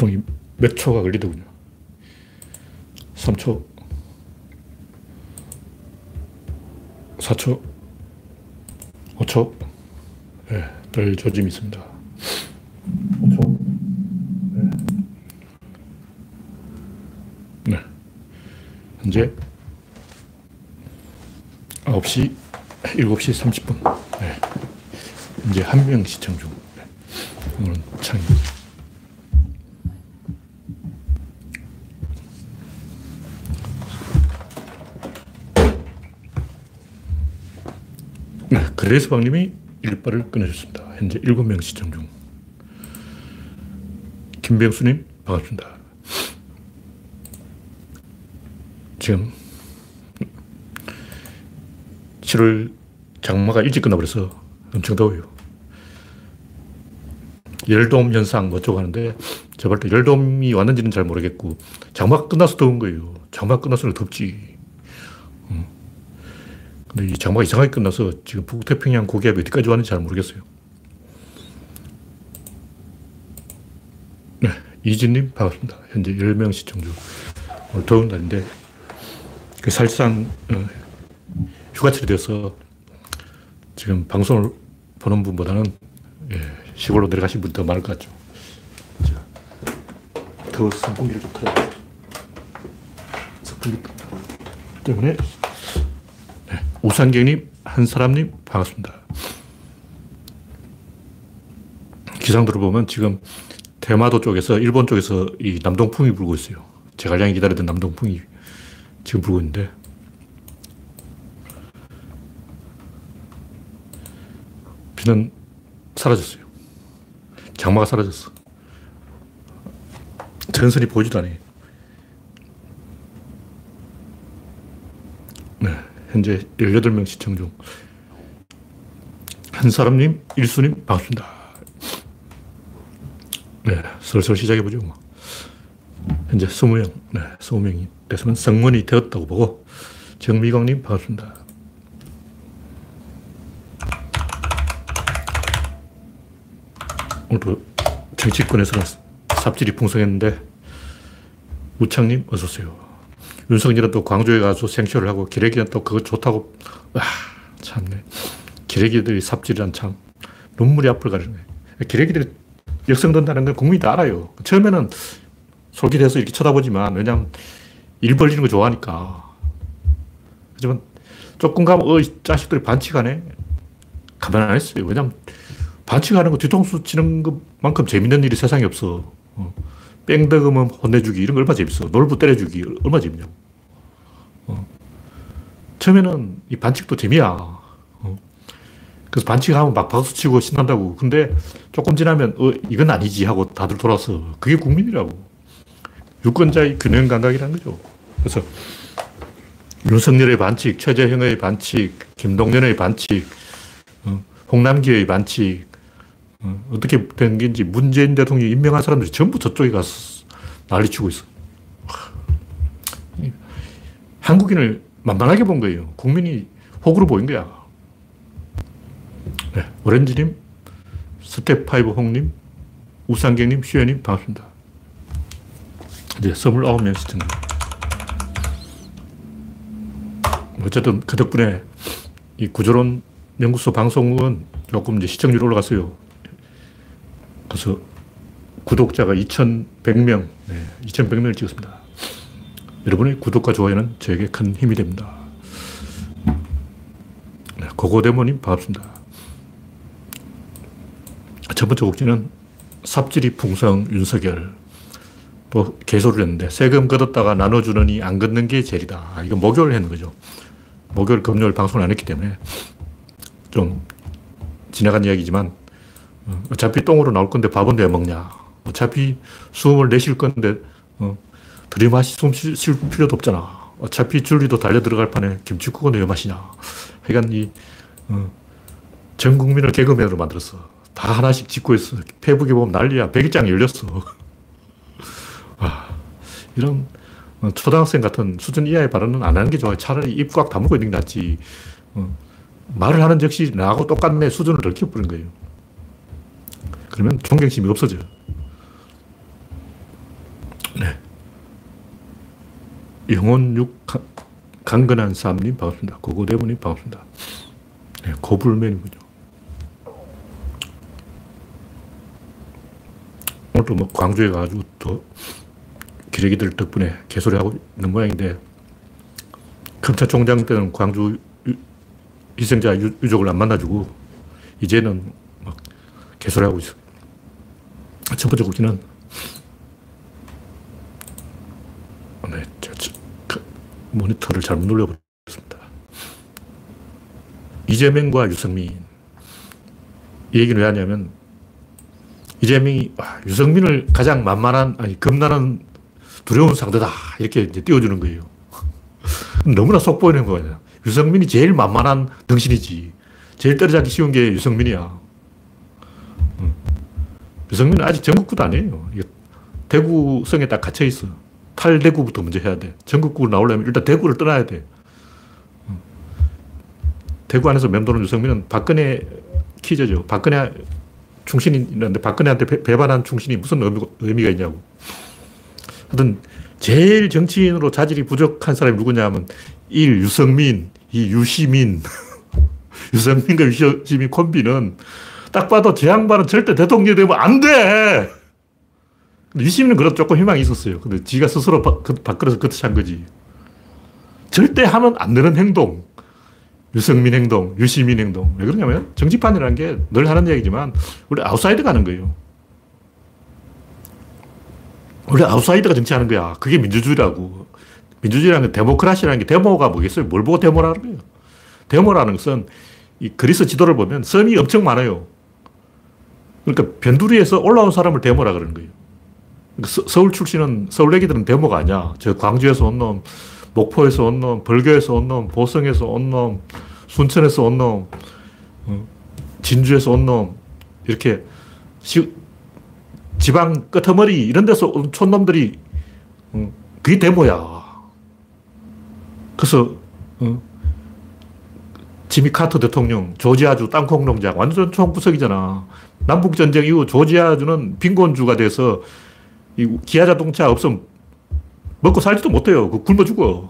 보통 몇 초가 걸리더군요. 3초, 4초, 5초, 네, 별 조짐이 있습니다. 5초, 네. 네. 현재 9시, 7시 30분. 네. 이제 한 명 시청 중. 네. 오늘은 창입니다. 네, 그레스방님이 일발을 끊어줬습니다. 현재 7명 시청 중. 김병수님, 반갑습니다. 지금 7월 장마가 일찍 끝나버려서 엄청 더워요. 열돔 현상 뭐 어쩌고 하는데 저발 때 열돔이 왔는지는 잘 모르겠고 장마가 끝나서 더운 거예요. 장마가 끝나서 덥지. 음. 근데 이 장마가 이상하게 끝나서 지금 북태평양 고기압이 어디까지 왔는지 잘 모르겠어요. 네, 이진님 반갑습니다. 현재 10명 시청 중. 오늘 더운 날인데 그 사실상 어, 휴가철이 돼서 지금 방송을 보는 분보다는 예, 시골로 내려가신 분이 더 많을 것 같죠. 더 선풍기를 좀 틀어. 때문에 네, 우상경님, 한사람님 반갑습니다. 기상 들어보면 지금 대마도 쪽에서 일본 쪽에서 이 남동풍이 불고 있어요. 제갈량이 기다리던 남동풍이 지금 불고 있는데 비는 사라졌어요. 장마가 사라졌어. 전선이 보이지도 않아요. 네, 현재 18명 시청 중. 한 사람님, 일수님, 반갑습니다. 네, 슬슬 시작해보죠. 뭐. 현재 20명, 네, 20명이 돼서는 성문이 되었다고 보고, 정미광님, 반갑습니다. 오늘도 정치권에서는 삽질이 풍성했는데 우창님 어서 오세요. 윤석열은 또 광주에 가서 생쇼를 하고 기레기는 또 그거 좋다고 와 참네. 기레기들이 삽질이란 참 눈물이 앞을 가리네. 기레기들이 역성된다는 건 국민이 다 알아요. 처음에는 솔깃해서 이렇게 쳐다보지만 왜냐면 일 벌리는 거 좋아하니까. 하지만 조금 가면 어, 자식들이 반칙하네. 가만 안 했어요. 왜냐면 반칙하는 거 뒤통수 치는 것만큼 재밌는 일이 세상에 없어. 어. 뺑덕으면 혼내주기 이런 거 얼마나 재밌어. 놀부 때려주기 얼마나 재밌냐고. 어. 처음에는 이 반칙도 재미야. 어. 그래서 반칙하면 막 박수 치고 신난다고. 근데 조금 지나면 어, 이건 아니지 하고 다들 돌아서 그게 국민이라고. 유권자의 균형 감각이라는 거죠. 그래서 윤석열의 반칙, 최재형의 반칙, 김동연의 반칙, 어, 홍남기의 반칙, 어, 어떻게 된 건지 문재인 대통령이 임명한 사람들이 전부 저쪽에 가서 난리치고 있어. 한국인을 만만하게 본 거예요. 국민이 호구로 보인 거야. 네, 오렌지님, 스텝파이브 홍님, 우상경님, 슈현님, 반갑습니다. 이제 29명 시청. 어쨌든 그 덕분에 이 구조론 연구소 방송은 조금 이제 시청률 올라갔어요. 그래서 구독자가 2,100명, 네, 2,100명을 찍었습니다. 여러분의 구독과 좋아요는 저에게 큰 힘이 됩니다. 네, 고고대모님 반갑습니다. 첫 번째 곡지는 삽질이 풍성 윤석열. 또 개소를 했는데 세금 걷었다가 나눠주느니 안 걷는 게 제일이다. 아, 이거 목요일 했는 거죠. 목요일, 금요일 방송을 안 했기 때문에 좀 지나간 이야기지만 어, 어차피 똥으로 나올 건데 밥은 왜 먹냐. 어차피 숨을 내쉴 건데, 어, 들이마시 숨 쉴 필요도 없잖아. 어차피 줄리도 달려 들어갈 판에 김치국은 왜 마시냐. 하여간 이, 어, 전 국민을 개그맨으로 만들었어. 다 하나씩 짓고 있어. 페북에 보면 난리야. 백일장 열렸어. 아, 이런 어, 초등학생 같은 수준 이하의 발언은 안 하는 게 좋아요. 차라리 입 꽉 다물고 있는 게 낫지. 어, 말을 하는 즉시 나하고 똑같네 수준을 넓혀버린 거예요. 그러면 존경심이 없어져요. 네. 영혼육 강건한 삶님 반갑습니다. 고고대문님 네 반갑습니다. 네, 고불면이군요. 오늘도 뭐 광주에 가가지고 또 기레기들 덕분에 개소리하고 있는 모양인데 검찰총장 때는 광주 희생자 유족을 안 만나주고 이제는 막 개소리하고 있어. 첫 번째 국기는 네, 저, 저, 그 모니터를 잘못 눌러버렸습니다. 이재명과 유승민 이 얘기는 왜 하냐면 이재명이 와, 유승민을 가장 만만한 아니 겁나는 두려운 상대다 이렇게 이제 띄워주는 거예요. 너무나 속 보이는 거예요. 유승민이 제일 만만한 등신이지. 제일 때려잡기 쉬운 게 유승민이야. 유승민은 아직 전국구도 아니에요. 대구성에 딱 갇혀 있어. 탈대구부터 먼저 해야 돼. 전국구로 나오려면 일단 대구를 떠나야 돼. 대구 안에서 맴도는 유승민은 박근혜 키즈죠. 박근혜 충신인데 박근혜한테 배, 반한 충신이 무슨 의미, 가 있냐고. 하여튼 제일 정치인으로 자질이 부족한 사람이 누구냐 하면 1. 유성민, 2. 유시민. 유성민과 유시민 콤비는 딱 봐도 제 양반은 절대 대통령이 되면 안 돼! 유시민은 그래도 조금 희망이 있었어요. 근데 지가 스스로 바, 그, 밖으로서 그렇게 한 거지. 절대 하면 안 되는 행동. 유승민 행동, 유시민 행동. 왜 그러냐면 정치판이라는 게 늘 하는 얘기지만 우리 아웃사이드 가는 거예요. 원래 아웃사이드가 정치하는 거야. 그게 민주주의라고. 민주주의라는 게 데모크라시라는 게 데모가 뭐겠어요? 뭘 보고 데모라는 거예요? 데모라는 것은 이 그리스 지도를 보면 섬이 엄청 많아요. 그러니까 변두리에서 올라온 사람을 데모라 그러는 거예요. 그러니까 서, 울 출신은 서울 애기들은 데모가 아니야. 저 광주에서 온 놈, 목포에서 온 놈, 벌교에서 온 놈, 보성에서 온 놈, 순천에서 온 놈, 어, 진주에서 온 놈, 이렇게 시, 지방 끄트머리 이런 데서 온 촌놈들이 어, 그게 데모야. 그래서 어, 지미 카터 대통령, 조지아주 땅콩 농장 완전 총구석이잖아. 남북전쟁 이후 조지아주는 빈곤주가 돼서 이 기아 자동차 없으면 먹고 살지도 못해요. 그 굶어 죽어.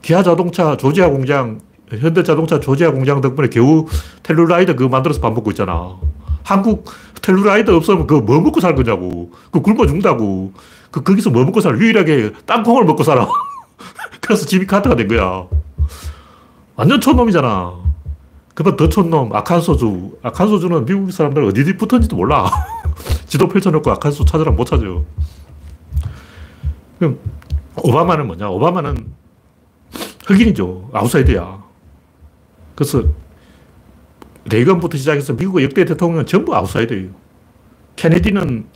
기아 자동차 조지아 공장, 현대 자동차 조지아 공장 덕분에 겨우 텔룰라이더 그거 만들어서 밥 먹고 있잖아. 한국 텔루라이더 없으면 그거 뭐 먹고 살 거냐고. 그 굶어 죽는다고. 그, 거기서 뭐 먹고 살아? 유일하게 땅콩을 먹고 살아. 그래서 지미 카트가 된 거야. 완전 촌놈이잖아. 그러면 더 촌 놈, 아칸소주. 아칸소주는 미국 사람들 어디 붙었는지도 몰라. 지도 펼쳐놓고 아칸소 찾으라 못 찾아요. 그럼 오바마는 뭐냐? 오바마는 흑인이죠. 아웃사이드야. 그래서 레이건부터 시작해서 미국의 역대 대통령은 전부 아웃사이더예요. 케네디는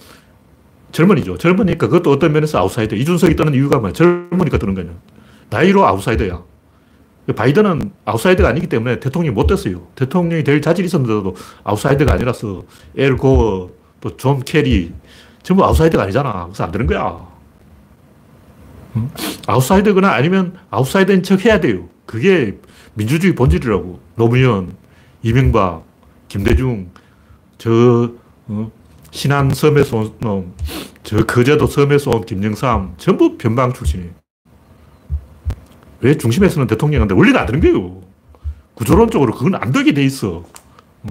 젊은이죠. 젊으니까 그것도 어떤 면에서 아웃사이더. 이준석이 뜨는 이유가 뭐야? 젊으니까 뜨는 거냐. 나이로 아웃사이더야. 바이든은 아웃사이더가 아니기 때문에 대통령이 못 됐어요. 대통령이 될 자질이 있었는데도 아웃사이더가 아니라서 앨 고어, 또 존 케리, 전부 아웃사이더가 아니잖아. 그래서 안 되는 거야. 응? 아웃사이더거나 아니면 아웃사이더인 척 해야 돼요. 그게 민주주의 본질이라고. 노무현, 이명박, 김대중, 저, 어, 신안 섬에서 온 놈, 저 거제도 섬에서 온 김영삼, 전부 변방 출신이에요. 왜 중심에서는 대통령인데 원리가 안 되는 거예요. 구조론적으로 그건 안 되게 돼 있어. 어.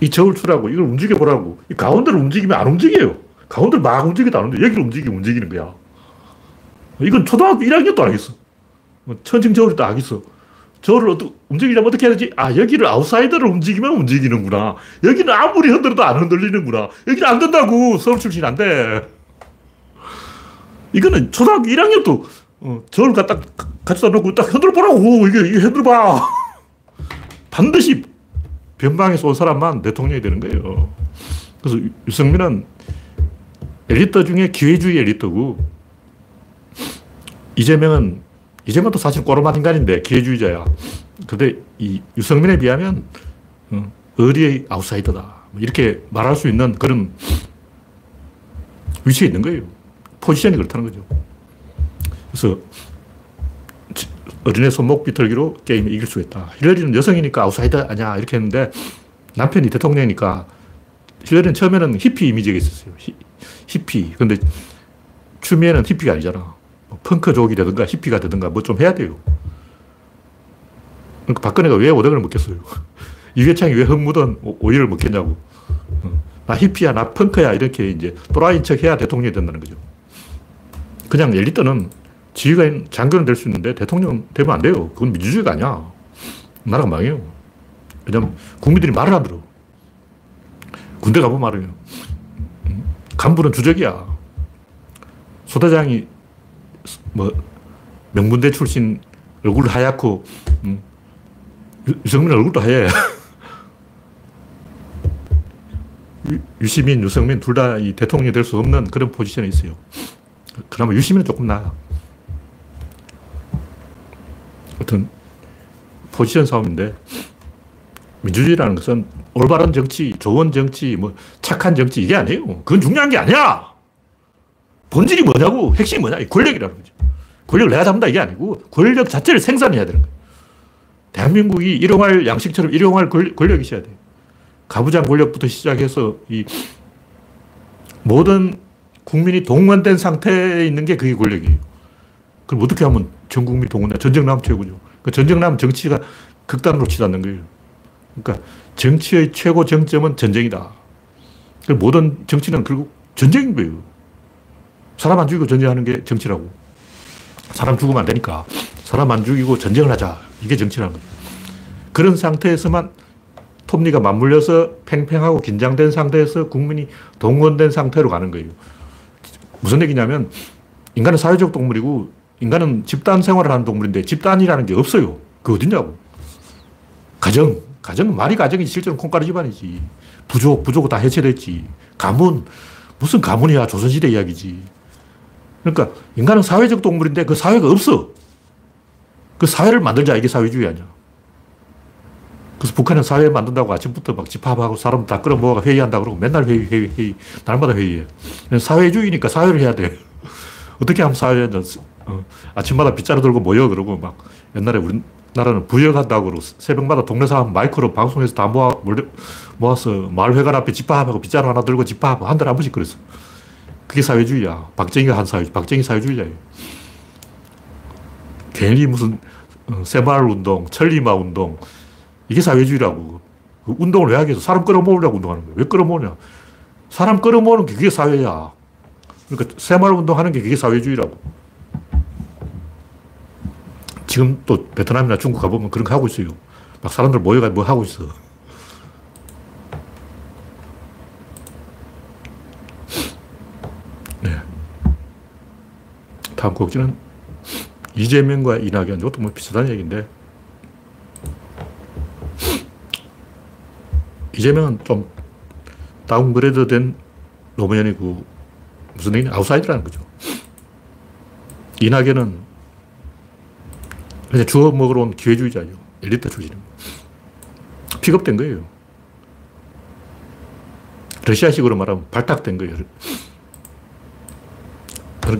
이 저울추라고 이걸 움직여보라고. 이 가운데를 움직이면 안 움직여요. 가운데를 막 움직여도 안 움직여. 여기를 움직이면 움직이는 거야. 이건 초등학교 1학년도 안 하겠어. 뭐 천칭 저울도 안 하겠어. 저를 어떻게, 움직이려면 어떻게 해야 되지? 아, 여기를 아웃사이더를 움직이면 움직이는구나. 여기는 아무리 흔들어도 안 흔들리는구나. 여기는 안 된다고. 서울 출신 안 돼. 이거는 초등학교 1학년도 어, 저를 갖다 갖다 놓고 딱 흔들어 보라고. 이게, 이게 흔들어 봐. 반드시 변방에서 온 사람만 대통령이 되는 거예요. 그래서 유승민은 엘리트 중에 기회주의 엘리트고, 이재명은 이재명도 사실 꼬로만 인간인데 기회주의자야. 근데 이 유승민에 비하면 어, 의리의 아웃사이더다. 뭐 이렇게 말할 수 있는 그런 위치에 있는 거예요. 포지션이 그렇다는 거죠. 그래서 어린애 손목 비틀기로 게임을 이길 수 있다. 힐러리는 여성이니까 아웃사이더 아니야. 이렇게 했는데 남편이 대통령이니까 힐러리는 처음에는 히피 이미지가 있었어요. 히, 피 근데 추미애는 히피가 아니잖아. 뭐 펑크족이 되든가 히피가 되든가 뭐 좀 해야 돼요. 그러니까 박근혜가 왜 오뎅을 먹겠어요? 이회창이 왜 흙묻은 오이를 먹겠냐고. 어. 나 히피야, 나 펑크야, 이렇게 이제 또라이인 척 해야 대통령이 된다는 거죠. 그냥 엘리트는 지휘관, 장교는 될수 있는데 대통령 되면 안 돼요. 그건 민주주의가 아니야. 나라가 망해요. 왜냐면 국민들이 말을 안 들어. 군대 가보면 말해요. 간부는 주적이야. 소대장이 뭐 명문대 출신 얼굴 하얗고 음, 유승민 얼굴도 하얘. 유시민, 유승민 둘 다 이 대통령이 될 수 없는 그런 포지션에 있어요. 그나마 유시민은 조금 나아. 어떤 포지션 싸움인데 민주주의라는 것은 올바른 정치, 좋은 정치, 뭐 착한 정치 이게 아니에요. 그건 중요한 게 아니야. 본질이 뭐냐고 핵심이 뭐냐? 권력이라는 거죠. 권력을 내가 잡는다 이게 아니고 권력 자체를 생산해야 되는 거예요. 대한민국이 일용할 양식처럼 일용할 권력이 있어야 돼요. 가부장 권력부터 시작해서 이 모든 국민이 동원된 상태에 있는 게 그게 권력이에요. 그럼 어떻게 하면 전 국민이 동원해? 전쟁남 최고죠. 그 전쟁남 정치가 극단으로 치닫는 거예요. 그러니까 정치의 최고 정점은 전쟁이다. 모든 정치는 결국 전쟁인 거예요. 사람 안 죽이고 전쟁하는 게 정치라고. 사람 죽으면 안 되니까 사람 안 죽이고 전쟁을 하자. 이게 정치라는 거죠. 그런 상태에서만 톱니가 맞물려서 팽팽하고 긴장된 상태에서 국민이 동원된 상태로 가는 거예요. 무슨 얘기냐면 인간은 사회적 동물이고 인간은 집단 생활을 하는 동물인데 집단이라는 게 없어요. 그 어딨냐고. 가정. 가정은 말이 가정이지 실제로는 콩가루 집안이지. 부족, 부족은 다 해체됐지. 가문. 무슨 가문이야. 조선시대 이야기지. 그러니까 인간은 사회적 동물인데 그 사회가 없어. 그 사회를 만들자. 이게 사회주의 아니야. 그래서 북한은 사회 만든다고 아침부터 막 집합하고 사람 다 끌어모아가 회의한다 그러고 맨날 회의, 회의, 회의. 날마다 회의해. 사회주의니까 사회를 해야 돼. 어떻게 하면 사회는 어, 아침마다 빗자루 들고 모여 그러고 막 옛날에 우리나라는 부여한다고 그러고 새벽마다 동네 사람 마이크로 방송에서 다 모아, 모아서 마을회관 앞에 집합하고 빗자루 하나 들고 집합하고 한 달에 한 번씩 그랬어. 그게 사회주의야. 박정희가 한 사회, 박정희 사회주의자예요. 괜히 무슨 어, 새마을 운동, 천리마 운동, 이게 사회주의라고. 그 운동을 왜 하겠어? 사람 끌어모으려고 운동하는 거야. 왜 끌어모으냐? 사람 끌어모으는 게 그게 사회야. 그러니까 새마을 운동하는 게 그게 사회주의라고. 지금 또 베트남이나 중국 가보면 그런 거 하고 있어요. 막 사람들 모여가 뭐 하고 있어. 네. 다음 꼭지는 이재명과 이낙연. 이것도 뭐 비슷한 얘기인데. 이재명은 좀 downgrade 된 노무현이고 무슨 얘기냐 아웃사이더라는 거죠. 이낙연은 그냥 주워 먹으러 온 기회주의자죠. 엘리트 출신은. 픽업된 거예요. 러시아식으로 말하면 발탁된 거예요.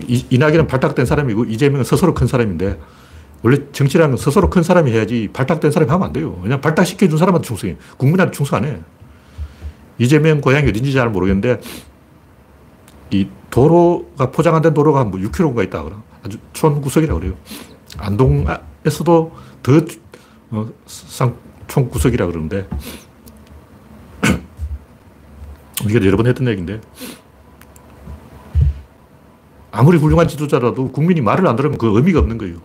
이낙연은 발탁된 사람이고 이재명은 스스로 큰 사람인데 원래 정치라는 스스로 큰 사람이 해야지 발탁된 사람이 하면 안 돼요. 그냥 발탁시켜준 사람한테 충성해. 국민한테 충성 안 해. 이재명 고향이 어딘지 잘 모르겠는데 이 도로가 포장 안 된 도로가 뭐 6km인가 있다 그러 아주 촌구석이라고 그래요. 안동 에서도 더 어, 촌구석이라 그러는데 이게 여러 번 했던 얘기인데 아무리 훌륭한 지도자라도 국민이 말을 안 들으면 그 의미가 없는 거예요.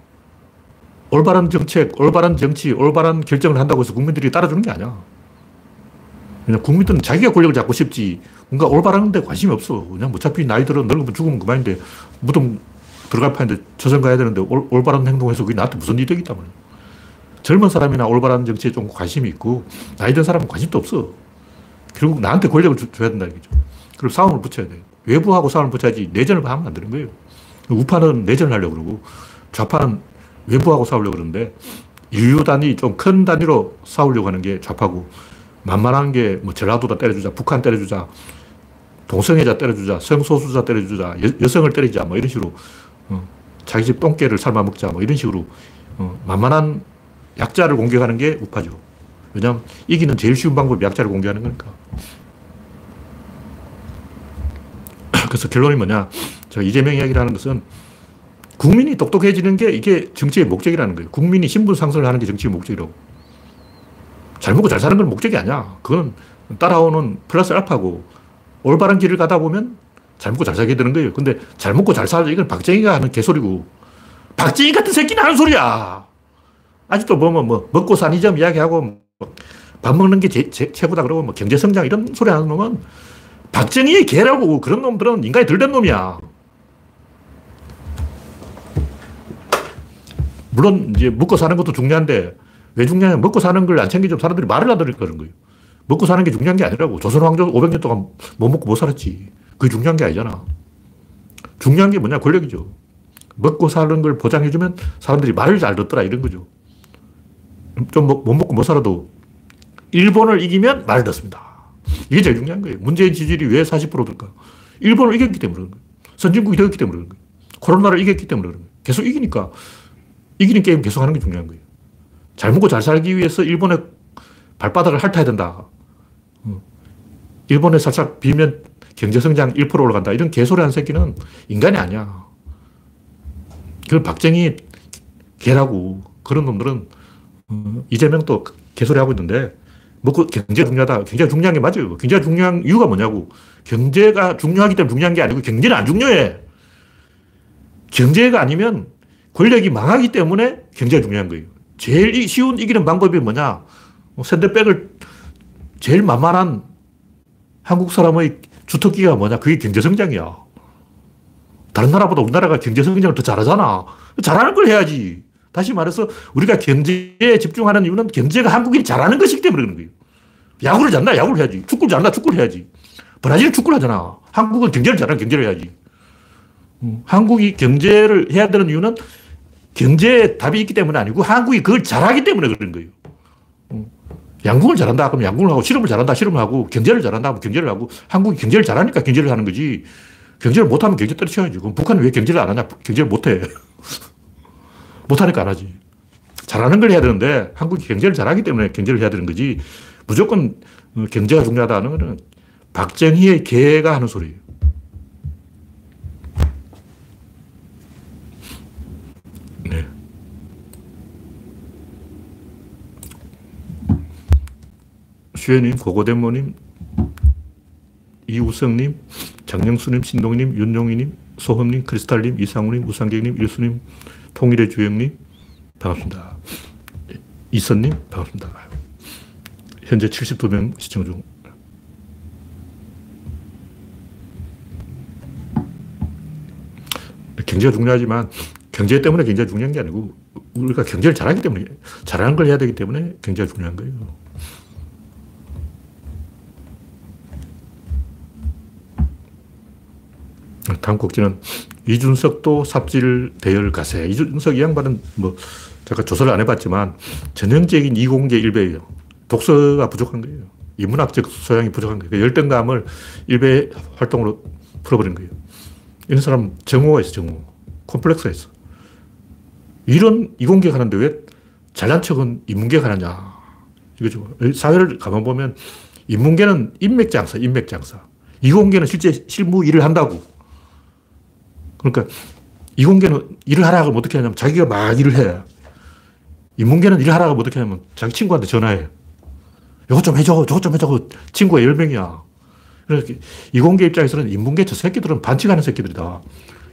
올바른 정책, 올바른 정치, 올바른 결정을 한다고 해서 국민들이 따라주는 게 아니야. 그냥 국민들은 자기가 권력을 잡고 싶지 뭔가 올바른 데 관심이 없어. 그냥 어차피 나이 들어 늙으면 죽으면 그만인데 무덤 들어갈 판인데 저선 가야 되는데 올, 올바른 행동해서 그게 나한테 무슨 이득이 있단 말이야. 젊은 사람이나 올바른 정치에 좀 관심이 있고 나이 든 사람은 관심도 없어. 결국 나한테 권력을 주, 줘야 된다는 거죠. 그럼 싸움을 붙여야 돼. 외부하고 싸움을 붙여야지 내전을 하면 안 되는 거예요. 우파는 내전을 하려고 그러고 좌파는 외부하고 싸우려고 그러는데 인류 단위, 좀 큰 단위로 싸우려고 하는 게 좌파고 만만한 게 뭐 전라도다 때려주자, 북한 때려주자, 동성애자 때려주자, 성소수자 때려주자, 여, 성을 때리자, 뭐 이런 식으로 어, 자기 집 똥개를 삶아 먹자, 뭐 이런 식으로 어, 만만한 약자를 공격하는 게 우파죠. 왜냐하면 이기는 제일 쉬운 방법이 약자를 공격하는 거니까. 그래서 결론이 뭐냐. 제가 이재명 이야기를 하는 것은 국민이 똑똑해지는 게 이게 정치의 목적이라는 거예요. 국민이 신분 상승을 하는 게 정치의 목적이라고. 잘 먹고 잘 사는 건 목적이 아니야. 그건 따라오는 플러스 알파고 올바른 길을 가다 보면 잘 먹고 잘 살게 되는 거예요. 근데 잘 먹고 잘 살자 이건 박정희가 하는 개소리고 박정희 같은 새끼는 하는 소리야. 아직도 보면 뭐 먹고 사니 점 이야기하고 밥 먹는 게 제, 제, 최고다 그러고 뭐 경제 성장 이런 소리 하는 놈은 박정희의 개라고 그런 놈들은 인간이 덜된 놈이야. 물론 이제 먹고 사는 것도 중요한데 왜 중요하냐 먹고 사는 걸 안 챙기면 사람들이 말을 안 들을 거는 거예요. 먹고 사는 게 중요한 게 아니라고. 조선 왕조 500년 동안 못 먹고 못 살았지. 그게 중요한 게 아니잖아. 중요한 게 뭐냐? 권력이죠. 먹고 사는 걸 보장해주면 사람들이 말을 잘 듣더라 이런 거죠. 좀 못 먹고 못 살아도 일본을 이기면 말을 듣습니다. 이게 제일 중요한 거예요. 문재인 지지율이 왜 40%들까? 일본을 이겼기 때문에 그런 거예요. 선진국이 되었기 때문에 그런 거예요. 코로나를 이겼기 때문에 그런 거예요. 계속 이기니까 이기는 게임 계속 하는 게 중요한 거예요. 잘 먹고 잘 살기 위해서 일본의 발바닥을 핥아야 된다. 어. 일본에 살짝 비면 경제성장 1% 올라간다. 이런 개소리 한 새끼는 인간이 아니야. 그걸 박정희 개라고. 그런 놈들은 어, 이재명도 개소리 하고 있는데 먹고 경제가 중요하다. 경제가 중요한 게 맞아요. 경제가 중요한 이유가 뭐냐고. 경제가 중요하기 때문에 중요한 게 아니고 경제는 안 중요해. 경제가 아니면 권력이 망하기 때문에 경제가 중요한 거예요. 제일 쉬운 이기는 방법이 뭐냐? 뭐 샌드백을 제일 만만한 한국 사람의 주특기가 뭐냐? 그게 경제성장이야. 다른 나라보다 우리나라가 경제성장을 더 잘하잖아. 잘하는 걸 해야지. 다시 말해서 우리가 경제에 집중하는 이유는 경제가 한국이 잘하는 것이기 때문에 그런 거예요. 야구를 잘한다, 야구를 해야지. 축구를 잘한다, 축구를 해야지. 브라질은 축구를 하잖아. 한국은 경제를 잘하는 경제를 해야지. 음, 한국이 경제를 해야 되는 이유는 경제에 답이 있기 때문에 아니고 한국이 그걸 잘하기 때문에 그런 거예요. 음, 양궁을 잘한다 그러면 양궁을 하고 실험을 잘한다 실험을 하고 경제를 잘한다 하면 경제를 하고 한국이 경제를 잘하니까 경제를 하는 거지 경제를 못하면 경제 떨어져야지. 그럼 북한은 왜 경제를 안 하냐? 경제를 못해. 못하니까 안 하지. 잘하는 걸 해야 되는데 한국이 경제를 잘하기 때문에 경제를 해야 되는 거지. 무조건 어, 경제가 중요하다는 것은 박정희의 개가 하는 소리예요. 슈에님, 고고대모님, 이우성님, 장영수님, 신동님, 윤용희님, 소흠님, 크리스탈님, 이상우님, 우상객님, 일수님, 통일의 주영님, 반갑습니다. 이선님, 반갑습니다. 현재 72명 시청 중. 경제가 중요하지만 경제 때문에 굉장히 중요한 게 아니고 우리가 경제를 잘하기 때문에 잘하는 걸 해야 되기 때문에 굉장히 중요한 거예요. 다음 곡지는 이준석도 삽질 대열 가세. 이준석 이 양반은 뭐, 제가 조사를 안 해봤지만 전형적인 이공계 일배예요. 독서가 부족한 거예요. 인문학적 소양이 부족한 거예요. 그 열등감을 일배 활동으로 풀어버린 거예요. 이런 사람 정오가 있어, 정오. 콤플렉스가 있어. 이런 이공계 하는데 왜 잘난 척은 인문계 하느냐. 이거죠. 사회를 가만 보면 인문계는 인맥장사, 인맥장사. 이공계는 실제 실무 일을 한다고. 그러니까 이공계는 일을 하라 고 어떻게 하냐면 자기가 막 일을 해. 인문계는 일을 하라 고 어떻게 하냐면 자기 친구한테 전화해. 이것 좀 해줘, 저것 좀 해줘. 그 친구가 열명이야. 그래서 이공계 입장에서는 인문계 저 새끼들은 반칙하는 새끼들이다.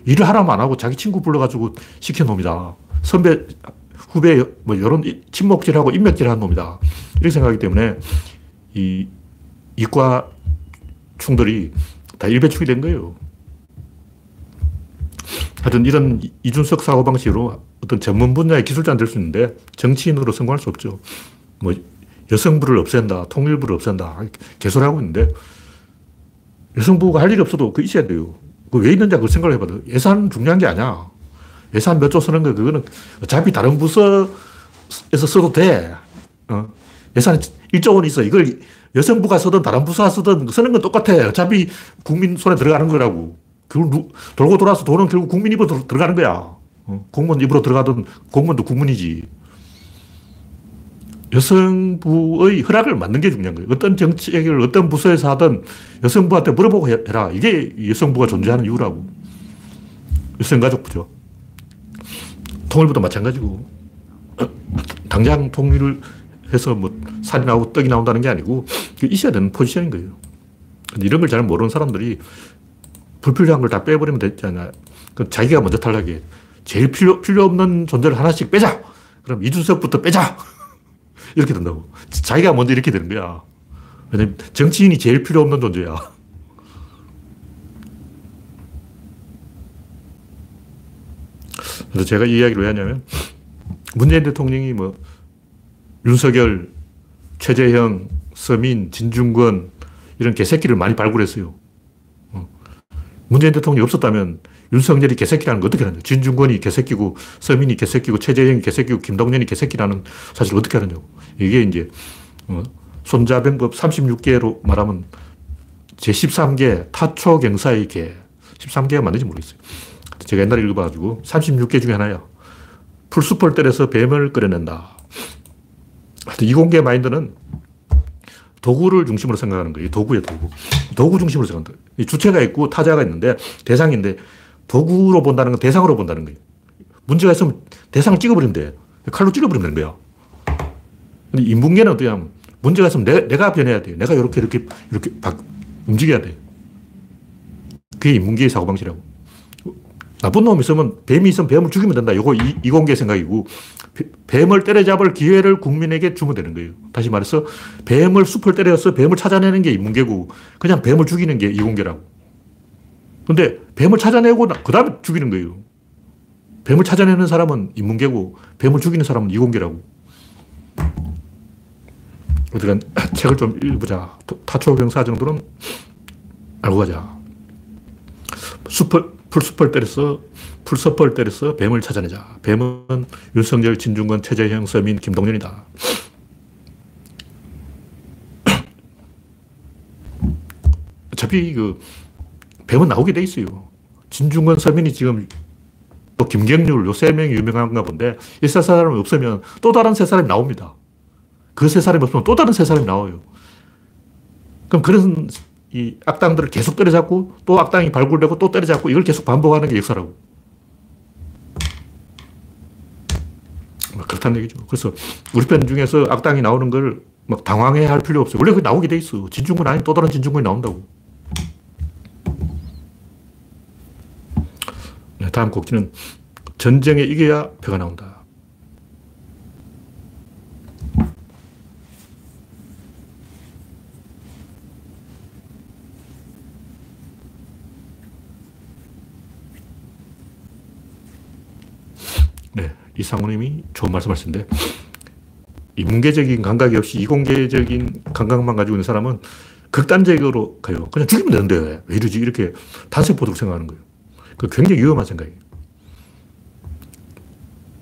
일을 하라면 안 하고 자기 친구 불러가지고 시켜놈이다. 선배, 후배, 뭐, 이런 친목질하고 인맥질하는 놈이다. 이렇게 생각하기 때문에 이 이과 충돌이 다 일배충이 된 거예요. 하여튼 이런 이준석 사고방식으로 어떤 전문 분야의 기술자는 될 수 있는데 정치인으로 성공할 수 없죠. 뭐 여성부를 없앤다, 통일부를 없앤다, 개소리하고 있는데 여성부가 할 일이 없어도 그 있어야 돼요. 그왜 있는지 그 생각을 해봐도 예산 중요한 게 아니야. 예산 몇 조 쓰는 거 그거는 어차피 다른 부서에서 써도 돼. 어. 예산 1조 원 있어. 이걸 여성부가 쓰든 다른 부서가 쓰든 쓰는 건 똑같아. 어차피 국민 손에 들어가는 거라고. 그걸 돌고 돌아서 돈은 결국 국민 입으로 들어가는 거야. 어, 공무원 입으로 들어가든 공무원도 국민이지. 여성부의 허락을 받는 게 중요한 거예요. 어떤 정책을 어떤 부서에서 하든 여성부한테 물어보고 해라. 이게 여성부가 존재하는 이유라고. 여성가족부죠. 통일부도 마찬가지고. 당장 통일을 해서 뭐 살이 나오고 떡이 나온다는 게 아니고 있어야 되는 포지션인 거예요. 이런 걸 잘 모르는 사람들이 불필요한 걸 다 빼버리면 됐잖아. 그 자기가 먼저 탈락해. 제일 필요, 필요 없는 존재를 하나씩 빼자! 그럼 이준석부터 빼자! 이렇게 된다고. 자기가 먼저 이렇게 되는 거야. 왜냐면 정치인이 제일 필요 없는 존재야. 그래서 제가 이 이야기를 왜 하냐면, 문재인 대통령이 뭐, 윤석열, 최재형, 서민, 진중권, 이런 개새끼를 많이 발굴했어요. 어. 문재인 대통령이 없었다면 윤석열이 개새끼라는 거 어떻게 하냐. 진중권이 개새끼고, 서민이 개새끼고, 최재형이 개새끼고, 김동연이 개새끼라는 사실 어떻게 하느냐고. 이게 이제, 어, 손자병법 36개로 말하면 제13개 타초경사의 개. 13개가 맞는지 모르겠어요. 제가 옛날에 읽어봐가지고 36개 중에 하나야. 풀숲을 때려서 뱀을 끌어낸다. 이공계 마인드는 도구를 중심으로 생각하는 거예요. 도구예 도구. 도구 중심으로 생각한다. 주체가 있고 타자가 있는데 대상인데 도구로 본다는 건 대상으로 본다는 거예요. 문제가 있으면 대상을 찍어버리면 돼. 칼로 찔러버리면 되는. 근데 인문계는 어떻게 하면 문제가 있으면 내, 내가 변해야 돼요. 내가 이렇게, 이렇게, 이렇게 박, 움직여야 돼. 그게 인문계의 사고방식이라고. 나쁜 놈이 있으면, 뱀이 있으면 뱀을 죽이면 된다. 이거 이, 이공계 생각이고, 뱀을 때려잡을 기회를 국민에게 주면 되는 거예요. 다시 말해서, 뱀을 숲을 때려서 뱀을 찾아내는 게 인문계고, 그냥 뱀을 죽이는 게 이공계라고. 근데 뱀을 찾아내고, 그 다음에 죽이는 거예요. 뱀을 찾아내는 사람은 인문계고, 뱀을 죽이는 사람은 이공계라고. 어디간 책을 좀 읽어보자. 타초경사 정도는 알고 가자. 숲을, 풀숲을 때려서, 풀숲을 때려서 뱀을 찾아내자. 뱀은 윤석열, 진중권, 최재형, 서민, 김동연이다. 어차피 그, 뱀은 나오게 돼 있어요. 진중권, 서민이 지금 또 김경률 요 세 명이 유명한가 본데 이 세 사람이 없으면 또 다른 세 사람이 나옵니다. 그 세 사람이 없으면 또 다른 세 사람이 나와요. 그럼 그런 이 악당들을 계속 때려잡고 또 악당이 발굴되고 또 때려잡고 이걸 계속 반복하는 게 역사라고. 뭐 그렇다는 얘기죠. 그래서 우리 편 중에서 악당이 나오는 걸 막 당황해 할 필요 없어요. 원래 그 나오게 돼 있어. 진중권 아니 또 다른 진중권이 나온다고. 네, 다음 곡지는 전쟁에 이겨야 표가 나온다. 이상우님이 좋은 말씀 하시는데, 이문계적인 감각이 없이 이공계적인 감각만 가지고 있는 사람은 극단적으로 가요. 그냥 죽이면 되는데 왜 이러지? 이렇게 단세포도로 생각하는 거예요. 그 굉장히 위험한 생각이에요.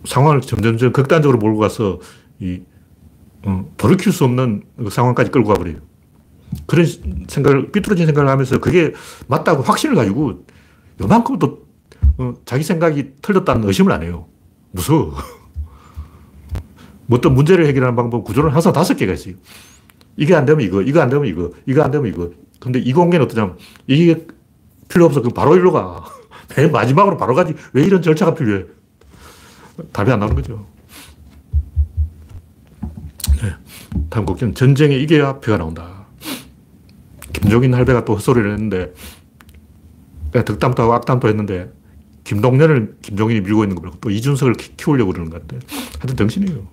상황을 점점점 극단적으로 몰고 가서 이, 어, 돌이킬 수 없는 그 상황까지 끌고 가버려요. 그런 생각을, 삐뚤어진 생각을 하면서 그게 맞다고 확신을 가지고 요만큼도 어, 자기 생각이 틀렸다는 의심을 안 해요. 무서워. 뭐 어떤 문제를 해결하는 방법 구조는 항상 다섯 개가 있어요. 이게 안 되면 이거, 이거 안 되면 이거, 이거 안 되면 이거. 근데 이 공개는 어떠냐면 이게 필요 없어. 그럼 바로 일로 가. 맨 마지막으로 바로 가지. 왜 이런 절차가 필요해? 답이 안 나오는 거죠. 네. 다음 곡기는 전쟁에 이겨야 표가 나온다. 김종인 할배가 또 헛소리를 했는데, 덕담도 하고 악담도 했는데, 김동연을 김종인이 밀고 있는 거 말고 또 이준석을 키우려고 그러는 것 같아. 하여튼 정신이에요.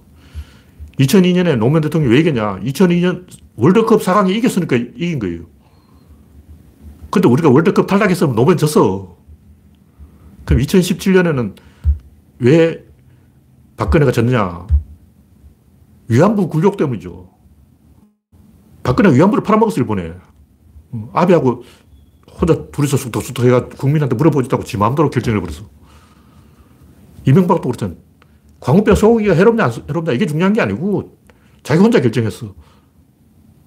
2002년에 노무현 대통령이 왜 이겼냐. 2002년 월드컵 4강에 이겼으니까 이긴 거예요. 근데 우리가 월드컵 탈락했으면 노무현 졌어. 그럼 2017년에는 왜 박근혜가 졌느냐. 위안부 굴욕 때문이죠. 박근혜 위안부를 팔아먹었을 뻔해. 아베하고 혼자 둘이서 쑥덕쑥덕 해가 국민한테 물어보지도 지 마음대로 결정을 해버렸어. 이명박도 그렇잖아. 광우병 소고기가 해롭냐, 안 해롭냐, 이게 중요한 게 아니고 자기 혼자 결정했어.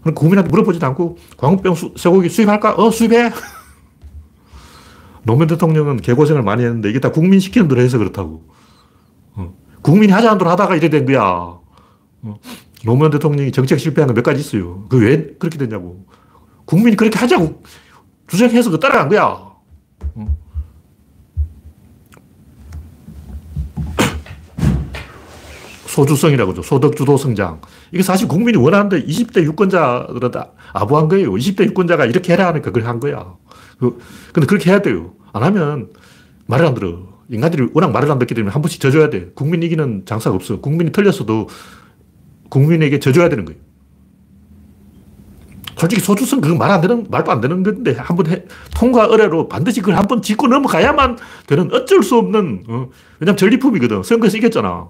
그럼 국민한테 물어보지도 않고 광우병 쇠고기 수입할까? 어, 수입해. 노무현 대통령은 개고생을 많이 했는데 이게 다 국민 시키는 대로 해서 그렇다고. 어. 국민이 하자는 대로 하다가 이래 된 거야. 어. 노무현 대통령이 정책 실패한 거 몇 가지 있어요. 그 왜 그렇게 됐냐고. 국민이 그렇게 하자고 주장해서 그 따라간 거야. 소주성이라고 죠 소득주도 성장. 이게 사실 국민이 원하는데 20대 유권자들은 다 아부한 거예요. 20대 유권자가 이렇게 해라 하니까 그걸 한 거야. 그, 근데 그렇게 해야 돼요. 안 하면 말을 안 들어. 인간들이 워낙 말을 안 듣기 때문에 한 번씩 져줘야 돼. 국민 이기는 장사가 없어. 국민이 틀렸어도 국민에게 져줘야 되는 거예요. 솔직히 소주성 그거 말안 되는, 말도 안 되는 건데 한번 해, 통과 의뢰로 반드시 그걸 한번 짚고 넘어가야만 되는 어쩔 수 없는, 어, 왜냐면 전리품이거든. 선거에서 이겼잖아.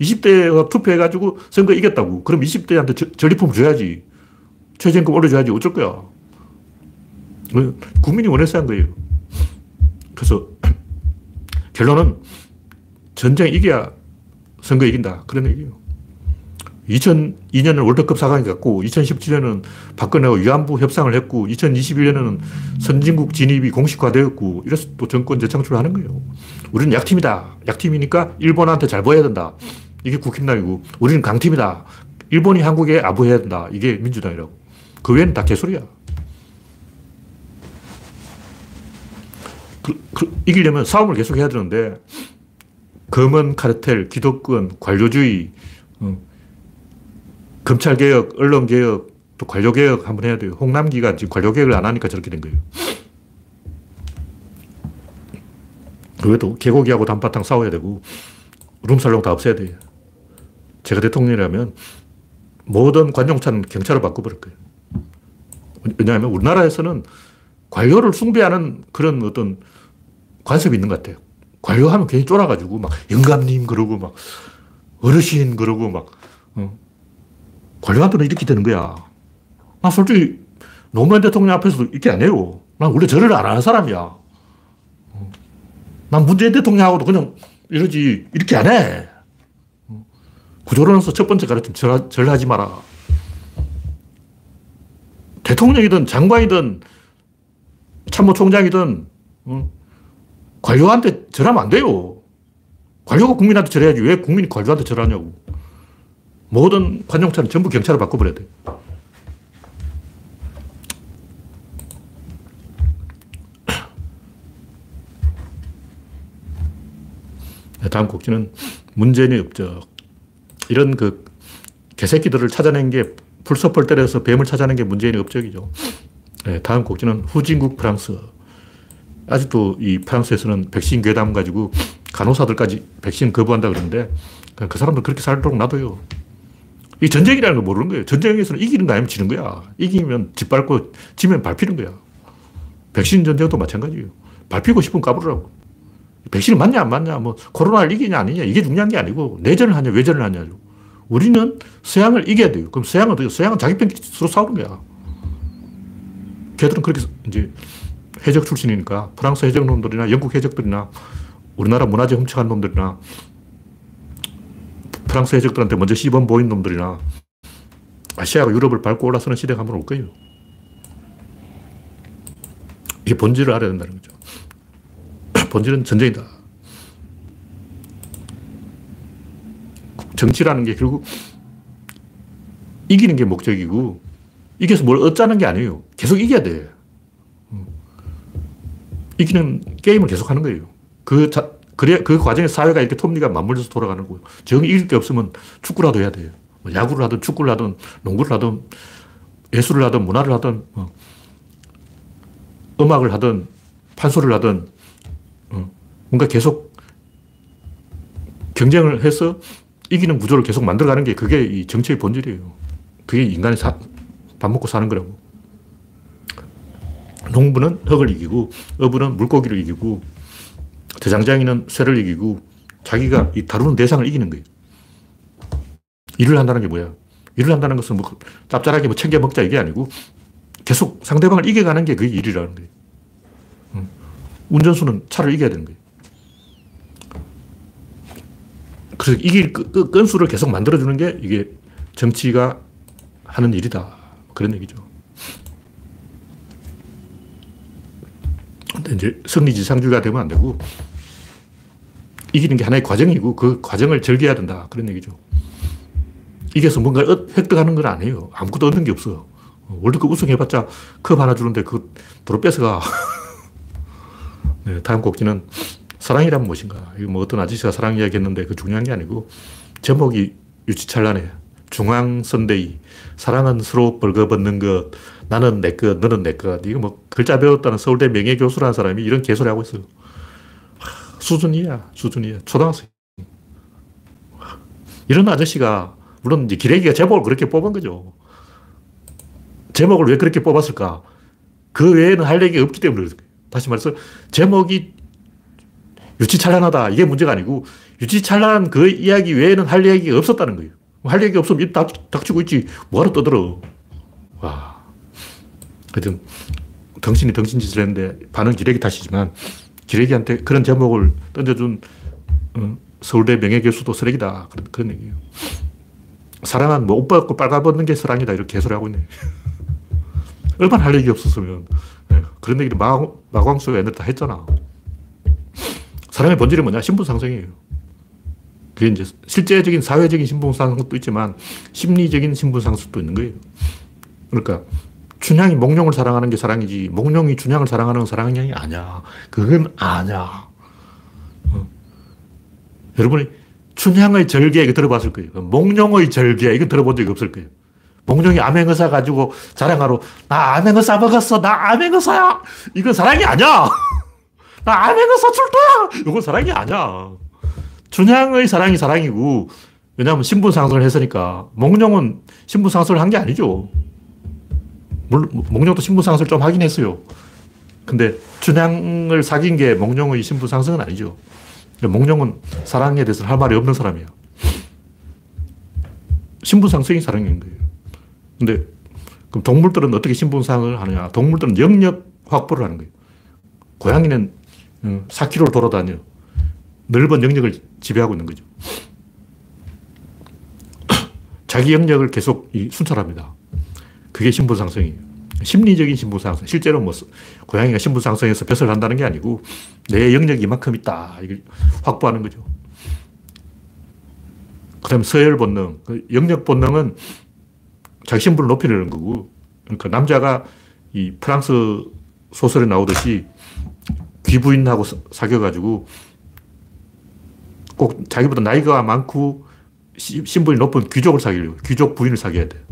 20대가 투표해가지고 선거 이겼다고. 그럼 20대한테 저, 전리품 줘야지. 최저임금 올려줘야지. 어쩔 거야. 어, 국민이 원해서 한 거예요. 그래서 결론은 전쟁 이겨야 선거 이긴다. 그런 얘기예요. 2002년은 월드컵 4강이 갔고, 2017년은 박근혜와 위안부 협상을 했고, 2021년에는 선진국 진입이 공식화되었고, 이래서 또 정권 재창출을 하는 거예요. 우리는 약팀이다. 약팀이니까 일본한테 잘 보여야 된다. 이게 국힘당이고, 우리는 강팀이다. 일본이 한국에 아부해야 된다. 이게 민주당이라고. 그 외에는 다 개소리야. 그, 그, 이기려면 싸움을 계속 해야 되는데, 검은 카르텔, 기독권, 관료주의, 어, 검찰개혁, 언론개혁, 또 관료개혁 한번 해야 돼요. 홍남기가 지금 관료개혁을 안 하니까 저렇게 된 거예요. 그 외에도 개고기하고 단바탕 싸워야 되고, 룸살롱 다 없애야 돼요. 제가 대통령이라면 모든 관용차는 경찰로 바꿔버릴 거예요. 왜냐하면 우리나라에서는 관료를 숭배하는 그런 어떤 관습이 있는 것 같아요. 관료하면 괜히 쫄아가지고 막 영감님 그러고 막 어르신 그러고 막 어. 관료한테는 이렇게 되는 거야. 나 솔직히 노무현 대통령 앞에서도 이렇게 안 해요. 난 원래 절을 안 하는 사람이야. 어. 난 문재인 대통령하고도 그냥 이러지 이렇게 안 해. 어. 구조론에서 첫 번째 가르침 절, 절하지 마라. 대통령이든 장관이든 참모총장이든 어, 관료한테 절하면 안 돼요. 관료가 국민한테 절해야지 왜 국민이 관료한테 절하냐고. 모든 관용차는 전부 경찰을 바꿔버려야 돼. 네, 다음 곡지는 문재인의 업적. 이런 그 개새끼들을 찾아낸 게 풀섭을 때려서 뱀을 찾아낸 게 문재인의 업적이죠. 네, 다음 곡지는 후진국 프랑스. 아직도 이 프랑스에서는 백신 괴담 가지고 간호사들까지 백신 거부한다 그러는데 그 사람들 그렇게 살도록 놔둬요. 이 전쟁이라는 걸 모르는 거예요. 전쟁에서는 이기는 거 아니면 지는 거야. 이기면 짓밟고 지면 밟히는 거야. 백신 전쟁도 마찬가지예요. 밟히고 싶으면 까불으라고. 백신이 맞냐 안 맞냐 뭐 코로나를 이기냐 아니냐 이게 중요한 게 아니고 내전을 하냐 외전을 하냐 우리는 서양을 이겨야 돼요. 그럼 서양은 어떻게 서양은 자기 편 서로 싸우는 거야. 걔들은 그렇게 이제 해적 출신이니까 프랑스 해적 놈들이나 영국 해적들이나 우리나라 문화재 훔쳐간 놈들이나 프랑스 해적들한테 먼저 시범 보인 놈들이나 아시아가 유럽을 밟고 올라서는 시대가 한번 올 거예요. 이게 본질을 알아야 된다는 거죠. 본질은 전쟁이다. 정치라는 게 결국 이기는 게 목적이고 이겨서 뭘 얻자는 게 아니에요. 계속 이겨야 돼. 이기는 게임을 계속 하는 거예요. 그, 자, 그래, 그 과정에 사회가 이렇게 톱니가 맞물려서 돌아가는 거예요. 정 이길 게 없으면 축구라도 해야 돼요. 뭐 야구를 하든 축구를 하든 농구를 하든 예술을 하든 문화를 하든 어. 음악을 하든 판소리를 하든 어. 뭔가 계속 경쟁을 해서 이기는 구조를 계속 만들어가는 게 그게 이 정치의 본질이에요. 그게 인간이 사, 밥 먹고 사는 거라고. 농부는 흙을 이기고, 어부는 물고기를 이기고, 대장장이는 쇠를 이기고, 자기가 이 다루는 대상을 이기는 거예요. 일을 한다는 게 뭐야? 일을 한다는 것은 뭐 짭짤하게 뭐 챙겨 먹자 이게 아니고, 계속 상대방을 이겨가는 게 그게 일이라는 거예요. 운전수는 차를 이겨야 되는 거예요. 그래서 이길 건수를 계속 만들어주는 게 이게 정치가 하는 일이다. 그런 얘기죠. 근데 이제 승리지상주의가 되면 안 되고, 이기는 게 하나의 과정이고, 그 과정을 즐겨야 된다. 그런 얘기죠. 이겨서 뭔가 획득하는 건 아니에요. 아무것도 얻는 게 없어. 월드컵 우승해봤자 컵 하나 주는데 그 도로 뺏어가. 네, 다음 곡지는 사랑이란 무엇인가. 이거 뭐 어떤 아저씨가 사랑 이야기 했는데 그 중요한 게 아니고, 제목이 유치찬란해. 중앙선대위. 사랑은 서로 벌거벗는 것. 나는 내 것, 너는 내 것. 이거 뭐 글자 배웠다는 서울대 명예교수라는 사람이 이런 개소리 하고 있어요. 수준이야, 수준이야. 초등학생. 이런 아저씨가, 물론 이제 기레기가 제목을 그렇게 뽑은 거죠. 제목을 왜 그렇게 뽑았을까? 그 외에는 할 얘기가 없기 때문에. 다시 말해서, 제목이 유치찬란하다. 이게 문제가 아니고, 유치찬란한 그 이야기 외에는 할 얘기가 없었다는 거예요. 할 얘기 없으면 입 닥, 닥치고 있지. 뭐하러 떠들어. 와. 하여튼, 덩신이 덩신 짓을 했는데, 반응 기레기 탓이지만, 기레기한테 그런 제목을 던져준 어, 서울대 명예교수도 쓰레기다. 그런, 그런 얘기예요. 사랑은 뭐 옷 벗고 빨가벗는 게 사랑이다. 이렇게 개소리 하고 있네. 얼마나 할 얘기 없었으면. 네, 그런 얘기를 마, 마광수가 옛날에 다 했잖아. 사람의 본질이 뭐냐? 신분상승이에요. 그게 이제 실제적인 사회적인 신분상승도 있지만 심리적인 신분상승도 있는 거예요. 그러니까 춘향이 몽룡을 사랑하는 게 사랑이지 몽룡이 춘향을 사랑하는 건 사랑이 아니야. 그건 아니야. 어. 여러분이 춘향의 절개 이거 들어봤을 거예요. 몽룡의 절개 이거 들어본 적이 없을 거예요. 몽룡이 암행어사 가지고 자랑하러 나 암행어사 먹었어. 나 암행어사야. 이건 사랑이 아니야. 나 암행어사 출도야. 이건 사랑이 아니야. 춘향의 사랑이 사랑이고 왜냐하면 신분 상승을 했으니까 몽룡은 신분 상승을 한 게 아니죠. 물론 몽룡도 신분 상승을 좀 하긴 했어요. 근데 춘향을 사귄 게 몽룡의 신분 상승은 아니죠. 몽룡은 사랑에 대해서 할 말이 없는 사람이야. 신분 상승이 사랑인 거예요. 근데 그럼 동물들은 어떻게 신분 상승을 하느냐? 동물들은 영역 확보를 하는 거예요. 고양이는 4km를 어, 돌아다녀. 넓은 영역을 지배하고 있는 거죠. 자기 영역을 계속 순찰합니다. 그게 신분상승이에요. 심리적인 신분상승. 실제로 뭐, 고양이가 신분상승해서 벼슬 한다는 게 아니고, 내 영역이 이만큼 있다. 이걸 확보하는 거죠. 그 다음에 서열 본능. 그 영역 본능은 자기 신분을 높이려는 거고, 그러니까 남자가 이 프랑스 소설에 나오듯이 귀부인하고 사귀어가지고 꼭 자기보다 나이가 많고 신분이 높은 귀족을 사귀려고 귀족 부인을 사귀어야 돼.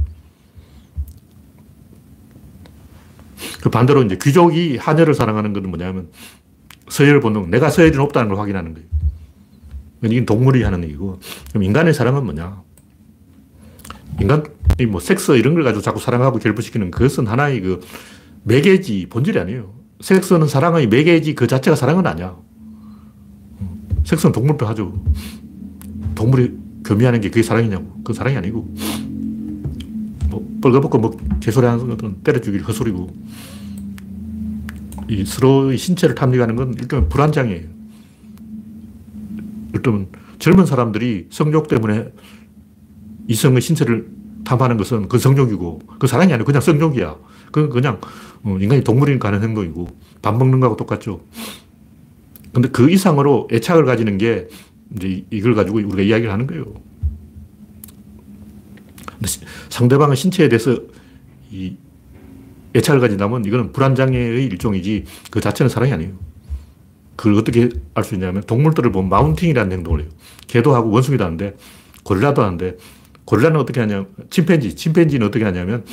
그 반대로 이제 귀족이 하녀를 사랑하는 것은 뭐냐면 서열 본능, 내가 서열이 높다는 걸 확인하는 거예요. 이건 동물이 하는 얘기고. 그럼 인간의 사랑은 뭐냐? 인간, 뭐, 섹스 이런 걸 가지고 자꾸 사랑하고 결부시키는 그것은 하나의 그 매개지, 본질이 아니에요. 섹스는 사랑의 매개지 그 자체가 사랑은 아니야. 섹스는 동물도 하죠. 동물이 교미하는 게 그게 사랑이냐고. 그 사랑이 아니고. 뭐, 뻘거벗고 뭐, 개소리 하는 것은 때려주기 헛소리고. 이 서로의 신체를 탐닉하는 건 일종의 불안장이에요. 일단 젊은 사람들이 성욕 때문에 이성의 신체를 탐하는 것은 그 성욕이고 그 사랑이 아니고 그냥 성욕이야. 그건 그냥 어, 인간이 동물이니까 하는 행동이고 밥 먹는 거하고 똑같죠. 근데 그 이상으로 애착을 가지는 게 이제 이걸 가지고 우리가 이야기를 하는 거예요. 상대방의 신체에 대해서 이 애착을 가진다면 이거는 불안장애의 일종이지 그 자체는 사랑이 아니에요. 그걸 어떻게 알 수 있냐면 동물들을 보면 마운팅이라는 행동을 해요. 개도 하고 원숭이도 하는데 고릴라도 하는데 고릴라는 어떻게 하냐면 침팬지, 침팬지는 어떻게 하냐면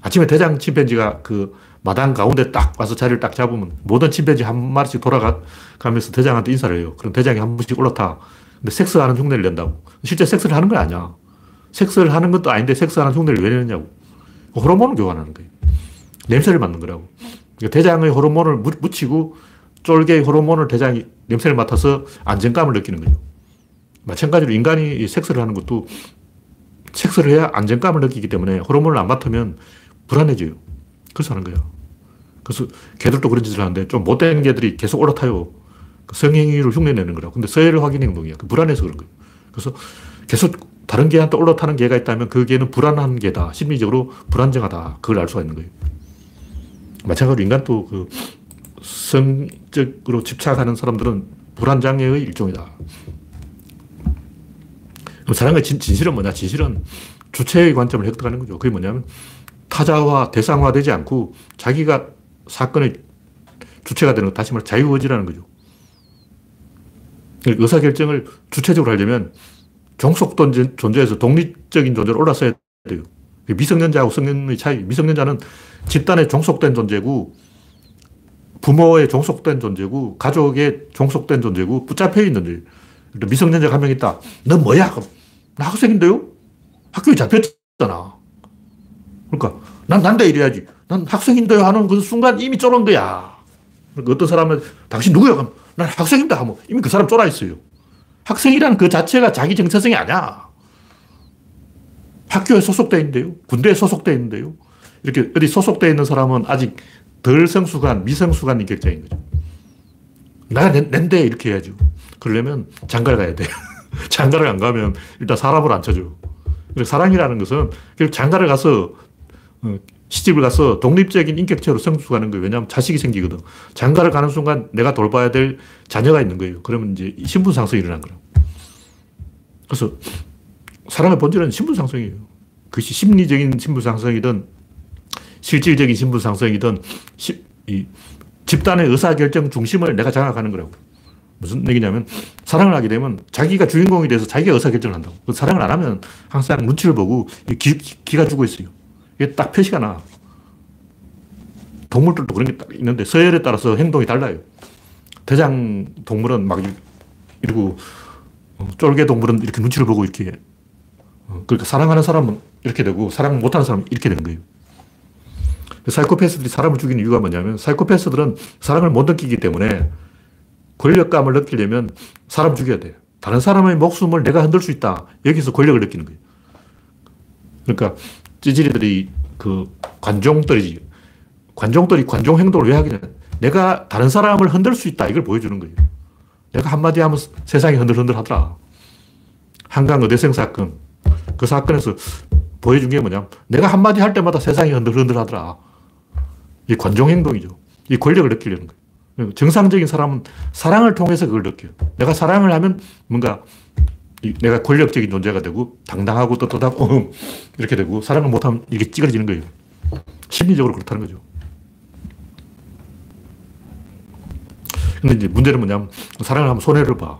아침에 대장 침팬지가 그 마당 가운데 딱 와서 자리를 딱 잡으면 모든 침팬지 한 마리씩 돌아가면서 대장한테 인사를 해요. 그럼 대장이 한 번씩 올라타. 근데 섹스하는 흉내를 낸다고. 실제 섹스를 하는 거 아니야. 섹스를 하는 것도 아닌데 섹스하는 흉내를 왜 내느냐고. 호르몬을 교환하는 거예요. 냄새를 맡는 거라고. 그러니까 대장의 호르몬을 묻히고 쫄개의 호르몬을 대장이 냄새를 맡아서 안정감을 느끼는 거죠. 마찬가지로 인간이 섹스를 하는 것도 섹스를 해야 안정감을 느끼기 때문에 호르몬을 안 맡으면 불안해져요. 그래서 하는 거예요. 그래서 개들도 그런 짓을 하는데 좀 못된 개들이 계속 올라타요. 그 성행위를 흉내내는 거라고. 근데 서해를 확인 행동이야. 그 불안해서 그런 거예요. 그래서 계속 다른 개한테 올라타는 개가 있다면 그 개는 불안한 개다. 심리적으로 불안정하다. 그걸 알 수가 있는 거예요. 마찬가지로 인간도 그 성적으로 집착하는 사람들은 불안장애의 일종이다. 사랑의 진, 진실은 뭐냐? 진실은 주체의 관점을 획득하는 거죠. 그게 뭐냐면 타자화, 대상화되지 않고 자기가 사건의 주체가 되는 것, 다시 말해 자유의지라는 거죠. 의사결정을 주체적으로 하려면 종속된 존재에서 독립적인 존재로 올라서야 돼요. 미성년자하고 성년의 차이. 미성년자는 집단에 종속된 존재고, 부모에 종속된 존재고, 가족에 종속된 존재고, 붙잡혀 있는 존재. 미성년자가 한 명 있다. 너 뭐야? 나 학생인데요? 학교에 잡혔잖아. 그러니까, 난 난데 이래야지. 난 학생인데요 하는 그 순간 이미 쫄은 거야. 그러니까 어떤 사람은, 당신 누구야? 난 학생입니다. 하면 이미 그 사람 쫄아 있어요. 학생이라는 그 자체가 자기 정체성이 아니야. 학교에 소속되어 있는데요. 군대에 소속되어 있는데요. 이렇게 어디 소속되어 있는 사람은 아직 덜 성숙한, 미성숙한 인격자인 거죠. 나가 낸데 이렇게 해야죠. 그러려면 장가를 가야 돼. 장가를 안 가면 일단 사람을 안 쳐줘. 사랑이라는 것은 장가를 가서 어, 시집을 가서 독립적인 인격체로 성숙하는 거예요. 왜냐하면 자식이 생기거든. 장가를 가는 순간 내가 돌봐야 될 자녀가 있는 거예요. 그러면 이제 신분 상승이 일어난 거예요. 그래서 사람의 본질은 신분 상승이에요. 그것이 심리적인 신분 상승이든 실질적인 신분 상승이든 시, 이 집단의 의사결정 중심을 내가 장악하는 거라고. 무슨 얘기냐면 사랑을 하게 되면 자기가 주인공이 돼서 자기가 의사결정을 한다고. 그 사랑을 안 하면 항상 눈치를 보고 기, 기가 죽어 있어요. 이게 딱 표시가 나. 동물들도 그런 게 딱 있는데 서열에 따라서 행동이 달라요. 대장 동물은 막 이러고 어, 쫄개 동물은 이렇게 눈치를 보고 이렇게 어, 그러니까 사랑하는 사람은 이렇게 되고 사랑 못하는 사람은 이렇게 되는 거예요. 사이코패스들이 사람을 죽이는 이유가 뭐냐면 사이코패스들은 사랑을 못 느끼기 때문에 권력감을 느끼려면 사람 죽여야 돼요. 다른 사람의 목숨을 내가 흔들 수 있다. 여기서 권력을 느끼는 거예요. 그러니까 찌질이들이 그 관종들이지. 관종들이 관종 행동을 왜 하기냐. 내가 다른 사람을 흔들 수 있다. 이걸 보여주는 거예요. 내가 한마디 하면 세상이 흔들흔들 하더라. 한강 의대생 사건. 그 사건에서 보여준 게 뭐냐. 내가 한마디 할 때마다 세상이 흔들흔들 하더라. 이 관종 행동이죠. 이 권력을 느끼려는 거예요. 정상적인 사람은 사랑을 통해서 그걸 느껴요. 내가 사랑을 하면 뭔가 내가 권력적인 존재가 되고 당당하고 떳떳하고 어, 이렇게 되고 사랑을 못하면 이게 찌그러지는 거예요. 심리적으로 그렇다는 거죠. 근데 이제 문제는 뭐냐면 사랑을 하면 손해를 봐.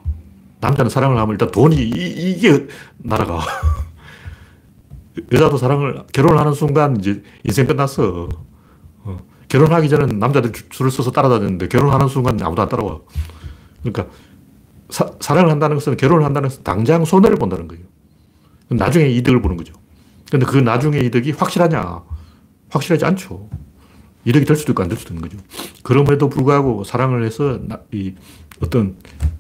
남자는 사랑을 하면 일단 돈이 이, 게 날아가. 여자도 사랑을 결혼하는 순간 이제 인생 끝났어. 어. 결혼하기 전에 남자들 줄을 서서 따라다녔는데 결혼하는 순간 아무도 안 따라와. 그러니까 사, 사랑을 한다는 것은 결혼을 한다는 것은 당장 손해를 본다는 거예요. 나중에 이득을 보는 거죠. 근데 그 나중에 이득이 확실하냐? 확실하지 않죠. 이득이 될 수도 있고 안 될 수도 있는 거죠. 그럼에도 불구하고 사랑을 해서 이 어떤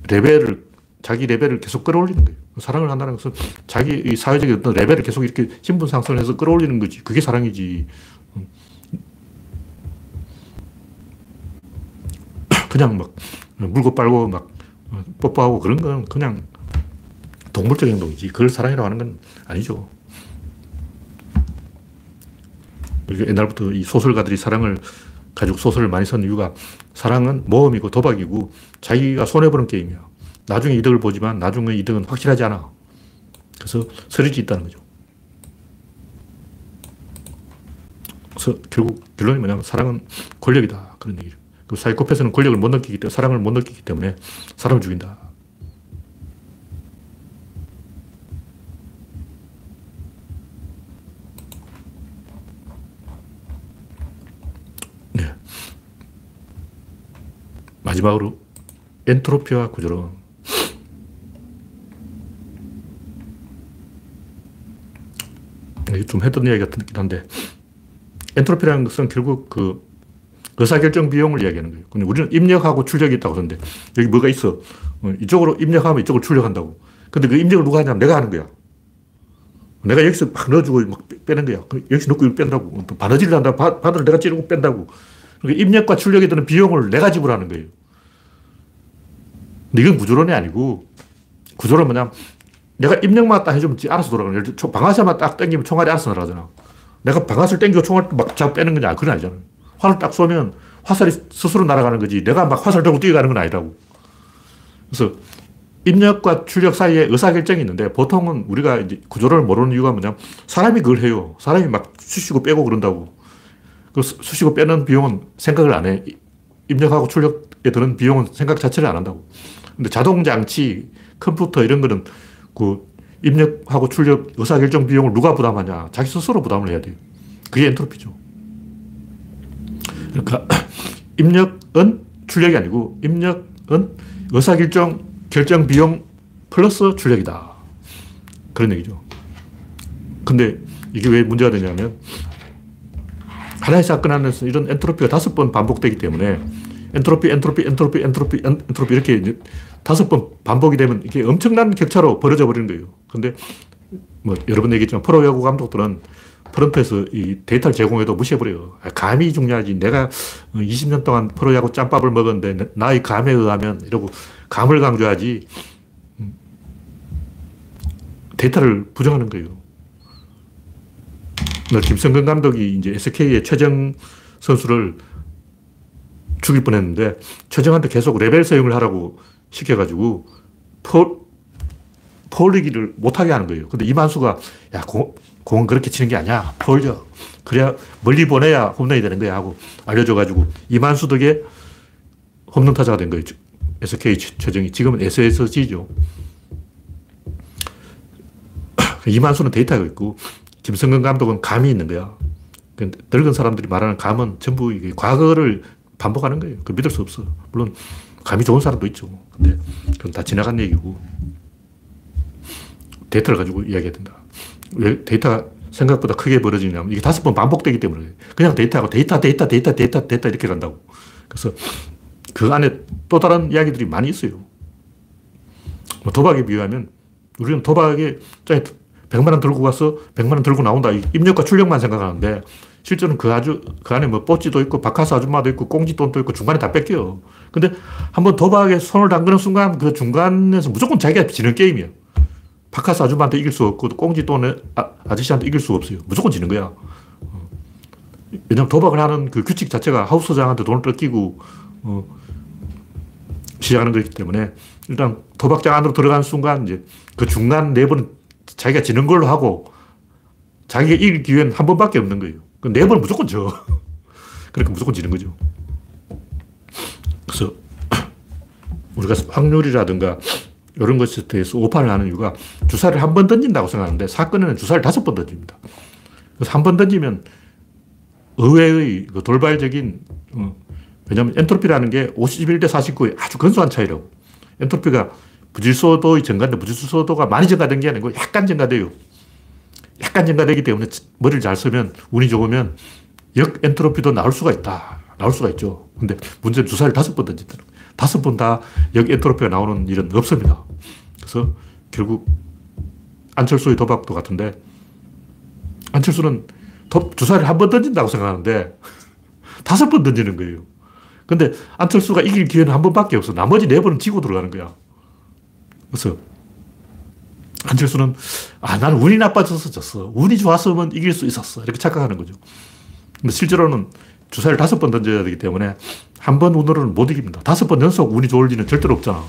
레벨을, 자기 레벨을 계속 끌어올리는 거예요. 사랑을 한다는 것은 자기 이 사회적인 어떤 레벨을 계속 이렇게 신분 상승을 해서 끌어올리는 거지. 그게 사랑이지. 그냥 막 물고 빨고 막 뽀뽀하고 그런 건 그냥 동물적 행동이지. 그걸 사랑이라고 하는 건 아니죠. 옛날부터 이 소설가들이 사랑을 가지고 소설을 많이 쓴 이유가 사랑은 모험이고 도박이고 자기가 손해보는 게임이야. 나중에 이득을 보지만 나중에 이득은 확실하지 않아. 그래서 서리지 있다는 거죠. 그래서 결국 결론이 뭐냐면 사랑은 권력이다. 그런 얘기죠. 그 사이코패스는 권력을 못 느끼기 때문에, 사랑을 못 느끼기 때문에 사람을 죽인다. 네. 마지막으로 엔트로피와 구조론. 좀 했던 이야기 같긴 한데, 엔트로피라는 것은 결국 그 의사결정 비용을 이야기하는 거예요. 근데 우리는 입력하고 출력이 있다고 그러는데 여기 뭐가 있어. 어, 이쪽으로 입력하면 이쪽으로 출력한다고. 근데 그 입력을 누가 하냐면 내가 하는 거야. 내가 여기서 막 넣어주고 막 빼는 거야. 여기서 넣고 뺀다고. 또 바느질을 한다. 바, 바늘을 내가 찌르고 뺀다고. 그러니까 입력과 출력에 드는 비용을 내가 지불하는 거예요. 근데 이건 구조론이 아니고 구조론 뭐냐면 내가 입력만 딱 해주면 알아서 돌아가는 거야. 방아쇠만 딱 당기면 총알이 알아서 날아가잖아. 내가 방아쇠를 당기고 총알 막 잡고 빼는 거냐. 그건 아니잖아. 활을 딱 쏘면 화살이 스스로 날아가는 거지. 내가 막 화살 들고 뛰어가는 건 아니라고. 그래서 입력과 출력 사이에 의사결정이 있는데 보통은 우리가 이제 구조를 모르는 이유가 뭐냐면 사람이 그걸 해요. 사람이 막 쑤시고 빼고 그런다고. 그 쑤시고 빼는 비용은 생각을 안 해. 입력하고 출력에 드는 비용은 생각 자체를 안 한다고. 근데 자동 장치, 컴퓨터 이런 거는 그 입력하고 출력 의사결정 비용을 누가 부담하냐? 자기 스스로 부담을 해야 돼요. 그게 엔트로피죠. 그러니까 입력은 출력이 아니고 입력은 의사결정 결정 비용 플러스 출력이다. 그런 얘기죠. 근데 이게 왜 문제가 되냐면 하나의 사건 안에서 이런 엔트로피가 다섯 번 반복되기 때문에 엔트로피, 엔트로피, 엔트로피, 엔트로피, 엔트로피 이렇게 다섯 번 반복이 되면 이게 엄청난 격차로 벌어져 버리는 거예요. 근데 뭐 여러 번 얘기했지만 프로야구 감독들은 프런트에서 이 데이터를 제공해도 무시해버려요. 아, 감이 중요하지. 내가 20년 동안 프로야구 짬밥을 먹었는데 나의 감에 의하면 이러고 감을 강조하지 음, 데이터를 부정하는 거예요. 김성근 감독이 이제 SK의 최정 선수를 죽일 뻔 했는데, 최정한테 계속 level swing을 하라고 시켜가지고, 퍼, 퍼올리기를 못하게 하는 거예요. 근데 이만수가, 야, 공, 공은 그렇게 치는 게 아니야. 퍼올려. 그래야 멀리 보내야 홈런이 되는 거야. 하고 알려줘가지고, 이만수 덕에 홈런 타자가 된 거예요. SK 최정이. 지금은 SSG죠. 이만수는 데이터가 있고, 김성근 감독은 감이 있는 거야. 그 늙은 사람들이 말하는 감은 전부 과거를 반복하는 거예요. 그 믿을 수 없어. 물론 감이 좋은 사람도 있죠. 근데 그건 다 지나간 얘기고 데이터를 가지고 이야기해야 된다. 왜 데이터가 생각보다 크게 벌어지냐면 이게 다섯 번 반복되기 때문에 그냥 데이터하고 데이터, 데이터, 데이터, 데이터, 데이터 이렇게 간다고. 그래서 그 안에 또 다른 이야기들이 많이 있어요. 뭐 도박에 비유하면 우리는 도박에 100만 원 들고 가서 100만 원 들고 나온다. 입력과 출력만 생각하는데 실제로는 그 아주, 그 안에 뭐 뽀찌도 있고 바카스 아줌마도 있고 꽁지돈도 있고 중간에 다 뺏겨요. 근데 한번 도박에 손을 담그는 순간 그 중간에서 무조건 자기가 지는 게임이야. 바카스 아줌마한테 이길 수 없고 꽁지돈에 아, 아저씨한테 이길 수 없어요. 무조건 지는 거야. 어. 왜냐면 도박을 하는 그 규칙 자체가 하우스장한테 돈을 뺏기고 어, 시작하는 거기 때문에 일단 도박장 안으로 들어가는 순간 이제 그 중간 네번 자기가 지는 걸로 하고 자기가 이길 기회는 한 번밖에 없는 거예요. 네 번은 무조건 져. 그러니까 무조건 지는 거죠. 그래서 우리가 확률이라든가 이런 것에 대해서 오판을 하는 이유가 주사를 한 번 던진다고 생각하는데 사건에는 주사를 다섯 번 던집니다. 그래서 한 번 던지면 의외의 그 돌발적인 어, 왜냐하면 엔트로피라는 게 51대 49의 아주 근소한 차이라고. 엔트로피가 부질소도의 증가인데 부질소도가 많이 증가된 게 아니고 약간 증가돼요. 약간 증가되기 때문에 머리를 잘 쓰면 운이 좋으면 역 엔트로피도 나올 수가 있다. 나올 수가 있죠. 근데 문제는 주사를 다섯 번 던진다는. 다섯 번 다 역 엔트로피가 나오는 일은 없습니다. 그래서 결국 안철수의 도박도 같은데 안철수는 도, 주사를 한 번 던진다고 생각하는데 다섯 번 던지는 거예요. 근데 안철수가 이길 기회는 한 번밖에 없어. 나머지 네 번은 지고 들어가는 거야. 그래서 안철수는 아, 나는 운이 나빠져서 졌어. 운이 좋았으면 이길 수 있었어. 이렇게 착각하는 거죠. 근데 실제로는 주사를 다섯 번 던져야 되기 때문에 한 번 운으로는 못 이깁니다. 다섯 번 연속 운이 좋을 리는 절대로 없잖아.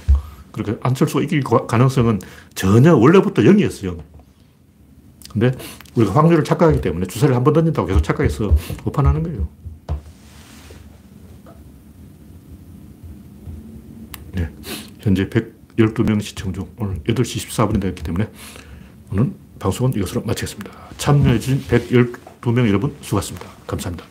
그러니까 안철수가 이길 가능성은 전혀 원래부터 0이었어요. 근데 우리가 확률을 착각하기 때문에 주사를 한 번 던진다고 계속 착각해서 오판하는 거예요. 네. 현재 112명 시청 중 오늘 8시 14분이 되었기 때문에 오늘 방송은 이것으로 마치겠습니다. 참여해주신 112명 여러분 수고하셨습니다. 감사합니다.